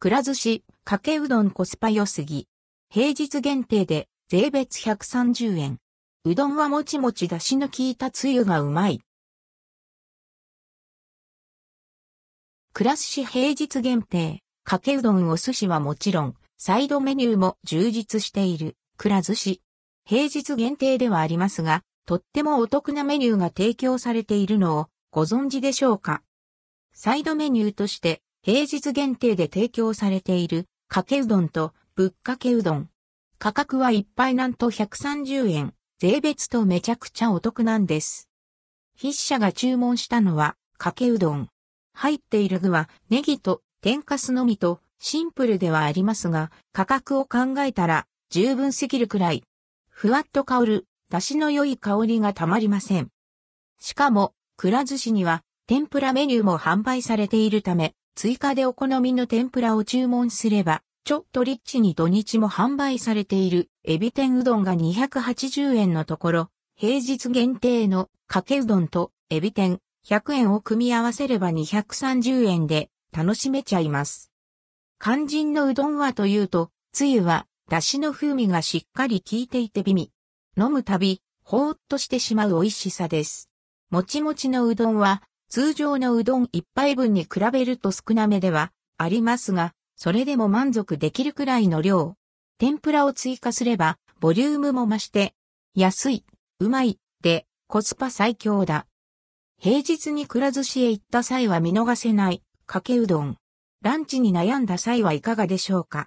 くら寿司、かけうどんコスパ良すぎ。平日限定で税別130円。うどんはもちもちだしの効いたつゆがうまい。くら寿司平日限定、かけうどんお寿司はもちろん、サイドメニューも充実している、くら寿司。平日限定ではありますが、とってもお得なメニューが提供されているのをご存知でしょうかサイドメニューとして平日限定で提供されているかけうどんとぶっかけうどん。価格は一杯なんと130円。税別とめちゃくちゃお得なんです。筆者が注文したのはかけうどん。入っている具はネギと天かすのみとシンプルではありますが価格を考えたら十分すぎるくらい。ふわっと香る出汁の良い香りがたまりません。しかも、くら寿司には天ぷらメニューも販売されているため、追加でお好みの天ぷらを注文すれば、ちょっとリッチに土日も販売されているエビ天うどんが280円のところ、平日限定のかけうどんとエビ天100円を組み合わせれば230円で楽しめちゃいます。肝心のうどんはというと、つゆは、だしの風味がしっかり効いていて美味。飲むたび、ほーっとしてしまう美味しさです。もちもちのうどんは、通常のうどん一杯分に比べると少なめではありますが、それでも満足できるくらいの量。天ぷらを追加すれば、ボリュームも増して、安い、うまい、で、コスパ最強だ。平日にくら寿司へ行った際は見逃せない、かけうどん。ランチに悩んだ際はいかがでしょうか？